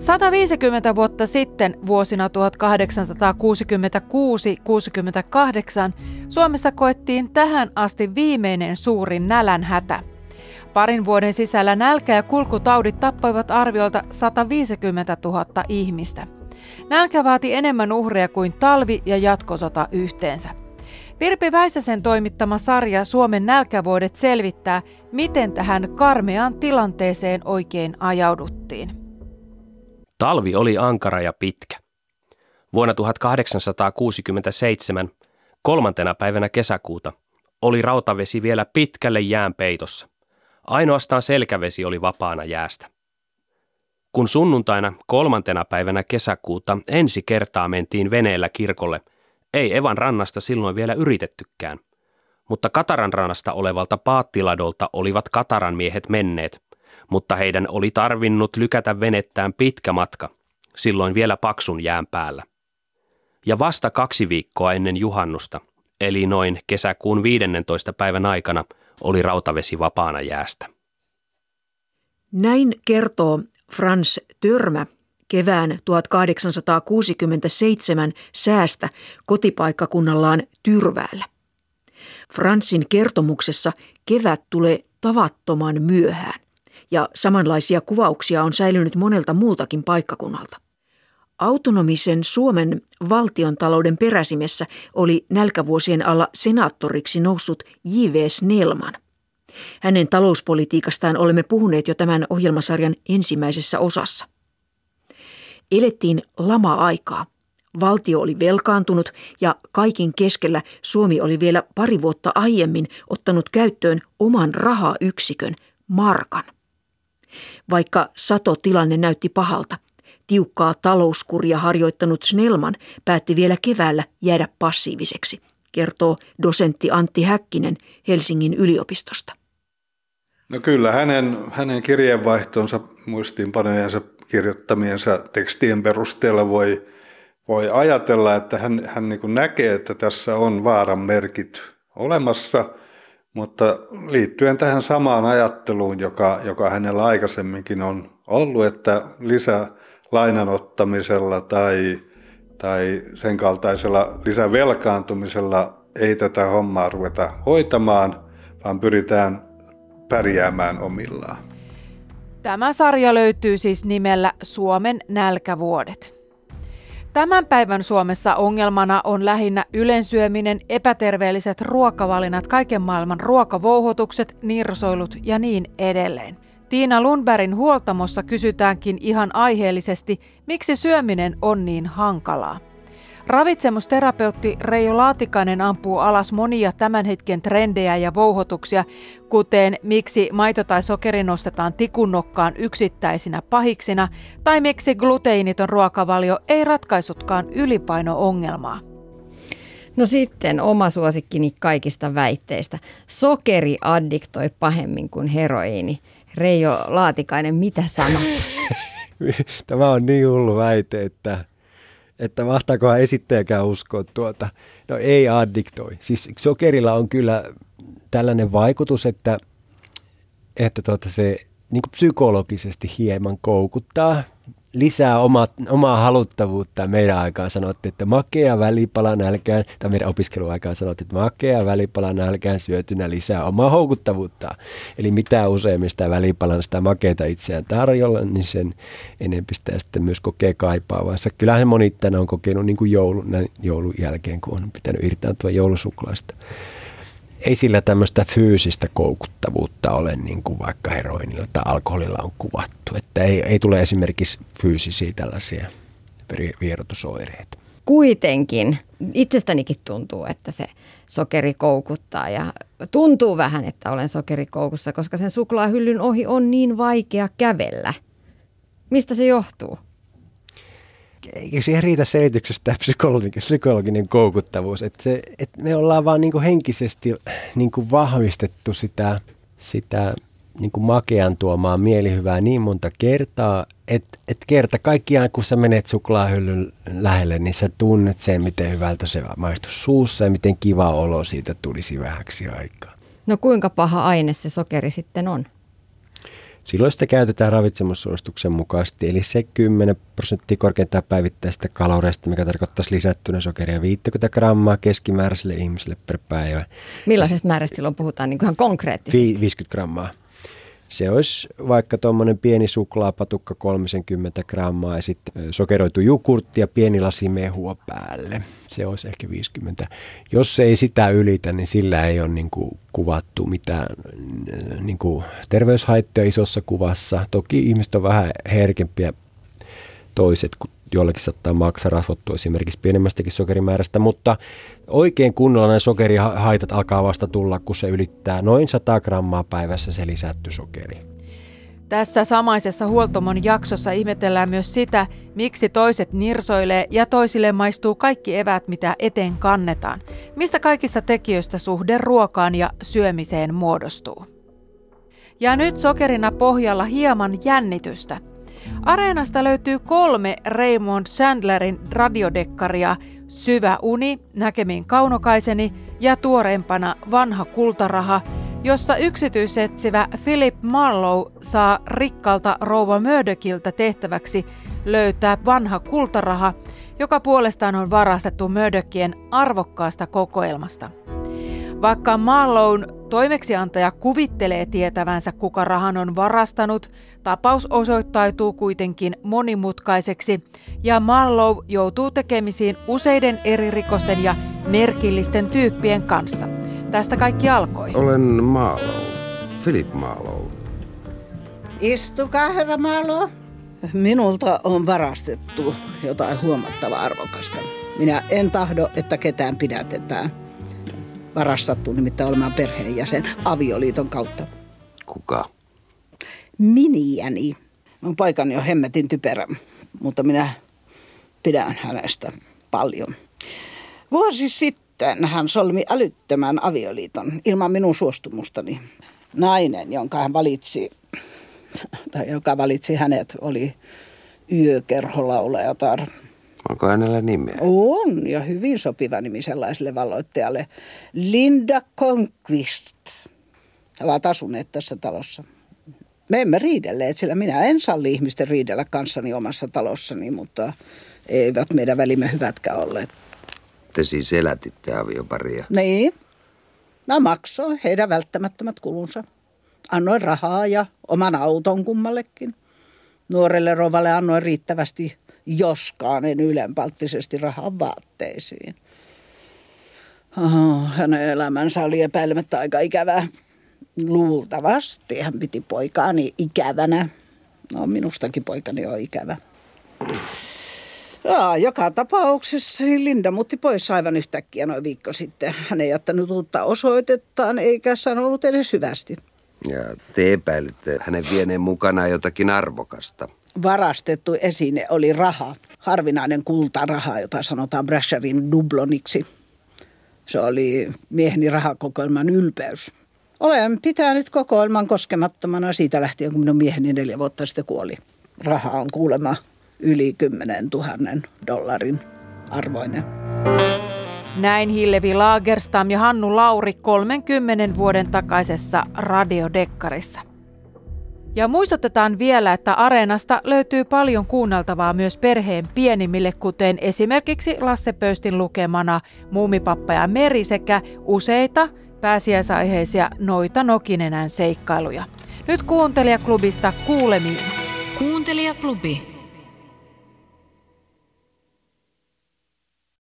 150 vuotta sitten, vuosina 1866-68, Suomessa koettiin tähän asti viimeinen suurin nälänhätä. Parin vuoden sisällä nälkä- ja kulkutaudit tappoivat arviolta 150 000 ihmistä. Nälkä vaati enemmän uhreja kuin talvi- ja jatkosota yhteensä. Virpi Väisäsen toimittama sarja Suomen nälkävuodet selvittää, miten tähän karmeaan tilanteeseen oikein ajauduttiin. Talvi oli ankara ja pitkä. Vuonna 1867, kolmantena päivänä kesäkuuta, oli rautavesi vielä pitkälle jään peitossa. Ainoastaan selkävesi oli vapaana jäästä. Kun sunnuntaina kolmantena päivänä kesäkuuta ensi kertaa mentiin veneellä kirkolle, ei Evan rannasta silloin vielä yritettykään. Mutta Kataran rannasta olevalta paattiladolta olivat Kataran miehet menneet, mutta heidän oli tarvinnut lykätä venettään pitkä matka, silloin vielä paksun jään päällä. Ja vasta kaksi viikkoa ennen juhannusta, eli noin kesäkuun 15. päivän aikana, oli rautavesi vapaana jäästä. Näin kertoo Frans Törmä kevään 1867 säästä kotipaikkakunnallaan Tyrväällä. Fransin kertomuksessa kevät tulee tavattoman myöhään ja samanlaisia kuvauksia on säilynyt monelta muultakin paikkakunnalta. Autonomisen Suomen valtiontalouden peräsimessä oli nälkävuosien alla senaattoriksi noussut J.V. Snellman. Hänen talouspolitiikastaan olemme puhuneet jo tämän ohjelmasarjan ensimmäisessä osassa. Elettiin lama-aikaa. Valtio oli velkaantunut ja kaikin keskellä Suomi oli vielä pari vuotta aiemmin ottanut käyttöön oman rahayksikön, markan. Vaikka satotilanne näytti pahalta, tiukkaa talouskuria harjoittanut Snellman päätti vielä keväällä jäädä passiiviseksi, kertoo dosentti Antti Häkkinen Helsingin yliopistosta. No kyllä, hänen, hänen kirjeenvaihtonsa, muistiinpanojensa kirjoittamiensa tekstien perusteella voi, voi ajatella, että hän, hän niin näkee, että tässä on vaaran merkit olemassa – mutta liittyen tähän samaan ajatteluun, joka, joka hänellä aikaisemminkin on ollut, että lisälainanottamisella tai, tai sen kaltaisella lisävelkaantumisella ei tätä hommaa ruveta hoitamaan, vaan pyritään pärjäämään omillaan. Tämä sarja löytyy siis nimellä Suomen nälkävuodet. Tämän päivän Suomessa ongelmana on lähinnä ylensyöminen, epäterveelliset ruokavalinnat, kaiken maailman ruokavouhotukset, nirsoilut ja niin edelleen. Tiina Lundbergin huoltamossa kysytäänkin ihan aiheellisesti, miksi syöminen on niin hankalaa. Ravitsemusterapeutti Reijo Laatikainen ampuu alas monia tämän hetken trendejä ja vouhotuksia, kuten miksi maito tai sokeri nostetaan tikunnokkaan yksittäisinä pahiksina, tai miksi gluteiniton ruokavalio ei ratkaisutkaan ylipaino-ongelmaa. No sitten oma suosikkini kaikista väitteistä. Sokeri addiktoi pahemmin kuin heroiini. Reijo Laatikainen, mitä sanot? Tämä on niin hullu väite, että että mahtaakohan esittäjäkään uskoa tuota. No ei addiktoi. Siis sokerilla on kyllä tällainen vaikutus, että, että tuota se niin psykologisesti hieman koukuttaa lisää oma, omaa haluttavuutta. Meidän aikaan sanottiin, että makea välipala nälkään, tai meidän opiskeluaikaan sanottiin, että makea välipala nälkään syötynä lisää omaa houkuttavuutta. Eli mitä useammin sitä välipalan sitä makeita itseään tarjolla, niin sen enemmän sitä sitten myös kokee kaipaavansa. Kyllähän moni tänä on kokenut niin kuin joulun, joulun jälkeen, kun on pitänyt irtaantua joulusuklaista ei sillä tämmöistä fyysistä koukuttavuutta ole niin kuin vaikka heroinilla tai alkoholilla on kuvattu. Että ei, ei tule esimerkiksi fyysisiä tällaisia vierotusoireita. Kuitenkin itsestänikin tuntuu, että se sokeri koukuttaa ja tuntuu vähän, että olen sokerikoukussa, koska sen suklaahyllyn ohi on niin vaikea kävellä. Mistä se johtuu? Eikö siihen riitä selityksestä psykologinen, psykologinen koukuttavuus, että, se, että me ollaan vaan niin kuin henkisesti niin kuin vahvistettu sitä, sitä niin kuin makean tuomaa mielihyvää niin monta kertaa, että et kerta kaikkiaan kun sä menet suklaahyllyn lähelle, niin sä tunnet sen, miten hyvältä se maistuu suussa ja miten kiva olo siitä tulisi vähäksi aikaa. No kuinka paha aine se sokeri sitten on? Silloin sitä käytetään ravitsemussuosituksen mukaisesti, eli se 10 prosenttia korkeintaan päivittäistä kaloreista, mikä tarkoittaisi lisättynä sokeria 50 grammaa keskimääräiselle ihmiselle per päivä. Millaisesta määrästä silloin puhutaan niin ihan konkreettisesti? 50 grammaa. Se olisi vaikka tuommoinen pieni suklaapatukka 30 grammaa ja sitten sokeroitu jogurtti ja pieni lasi mehua päälle. Se olisi ehkä 50. Jos se ei sitä ylitä, niin sillä ei ole niin kuin kuvattu mitään niin kuin terveyshaittoja isossa kuvassa. Toki ihmiset on vähän herkempiä toiset kuin jollekin saattaa maksaa rasvottua esimerkiksi pienemmästäkin sokerimäärästä, mutta oikein kunnolla nämä sokerihaitat alkaa vasta tulla, kun se ylittää noin 100 grammaa päivässä se lisätty sokeri. Tässä samaisessa huoltomon jaksossa ihmetellään myös sitä, miksi toiset nirsoilee ja toisille maistuu kaikki evät, mitä eteen kannetaan. Mistä kaikista tekijöistä suhde ruokaan ja syömiseen muodostuu. Ja nyt sokerina pohjalla hieman jännitystä – Areenasta löytyy kolme Raymond Sandlerin radiodekkaria Syvä uni, Näkemiin kaunokaiseni ja tuoreempana Vanha kultaraha, jossa yksityisetsivä Philip Marlowe saa rikkalta rouva Murdochilta tehtäväksi löytää vanha kultaraha, joka puolestaan on varastettu Murdochien arvokkaasta kokoelmasta. Vaikka Marlown toimeksiantaja kuvittelee tietävänsä, kuka rahan on varastanut, tapaus osoittautuu kuitenkin monimutkaiseksi ja Marlow joutuu tekemisiin useiden eri rikosten ja merkillisten tyyppien kanssa. Tästä kaikki alkoi. Olen Marlow, Philip Marlow. Istukaa, herra Marlow. Minulta on varastettu jotain huomattavaa arvokasta. Minä en tahdo, että ketään pidätetään varas sattuu nimittäin olemaan perheenjäsen avioliiton kautta. Kuka? Miniäni. Mun paikani on hemmetin typerä, mutta minä pidän hänestä paljon. Vuosi sitten hän solmi älyttömän avioliiton ilman minun suostumustani. Nainen, jonka hän valitsi, tai joka valitsi hänet, oli yökerholaulajatar Onko hänellä nimeä? On, ja hyvin sopiva nimi sellaiselle valloittajalle. Linda Conquist. He ovat asuneet tässä talossa. Me emme riidelleet, sillä minä en salli ihmisten riidellä kanssani omassa talossani, mutta eivät meidän välimme hyvätkään olleet. Te siis elätitte avioparia? Niin. Mä maksoin heidän välttämättömät kulunsa. Annoin rahaa ja oman auton kummallekin. Nuorelle rovalle annoin riittävästi joskaan en ylenpalttisesti rahaa vaatteisiin. Oho, hänen elämänsä oli epäilemättä aika ikävää. Luultavasti hän piti poikaani ikävänä. No minustakin poikani on ikävä. Ja, joka tapauksessa Linda muutti pois aivan yhtäkkiä noin viikko sitten. Hän ei jättänyt uutta osoitettaan eikä sanonut edes hyvästi. Ja te epäilitte hänen vieneen mukana jotakin arvokasta varastettu esine oli raha, harvinainen kultaraha, jota sanotaan Brasherin dubloniksi. Se oli mieheni rahakokoelman ylpeys. Olen pitänyt kokoelman koskemattomana siitä lähtien, kun minun mieheni neljä vuotta sitten kuoli. Raha on kuulemma yli 10 000 dollarin arvoinen. Näin Hillevi Lagerstam ja Hannu Lauri 30 vuoden takaisessa radiodekkarissa. Ja muistutetaan vielä, että Areenasta löytyy paljon kuunneltavaa myös perheen pienimmille, kuten esimerkiksi Lasse Pöystin lukemana Muumipappa ja Meri sekä useita pääsiäisaiheisia Noita Nokinenän seikkailuja. Nyt kuuntelijaklubista kuulemiin. Kuuntelijaklubi.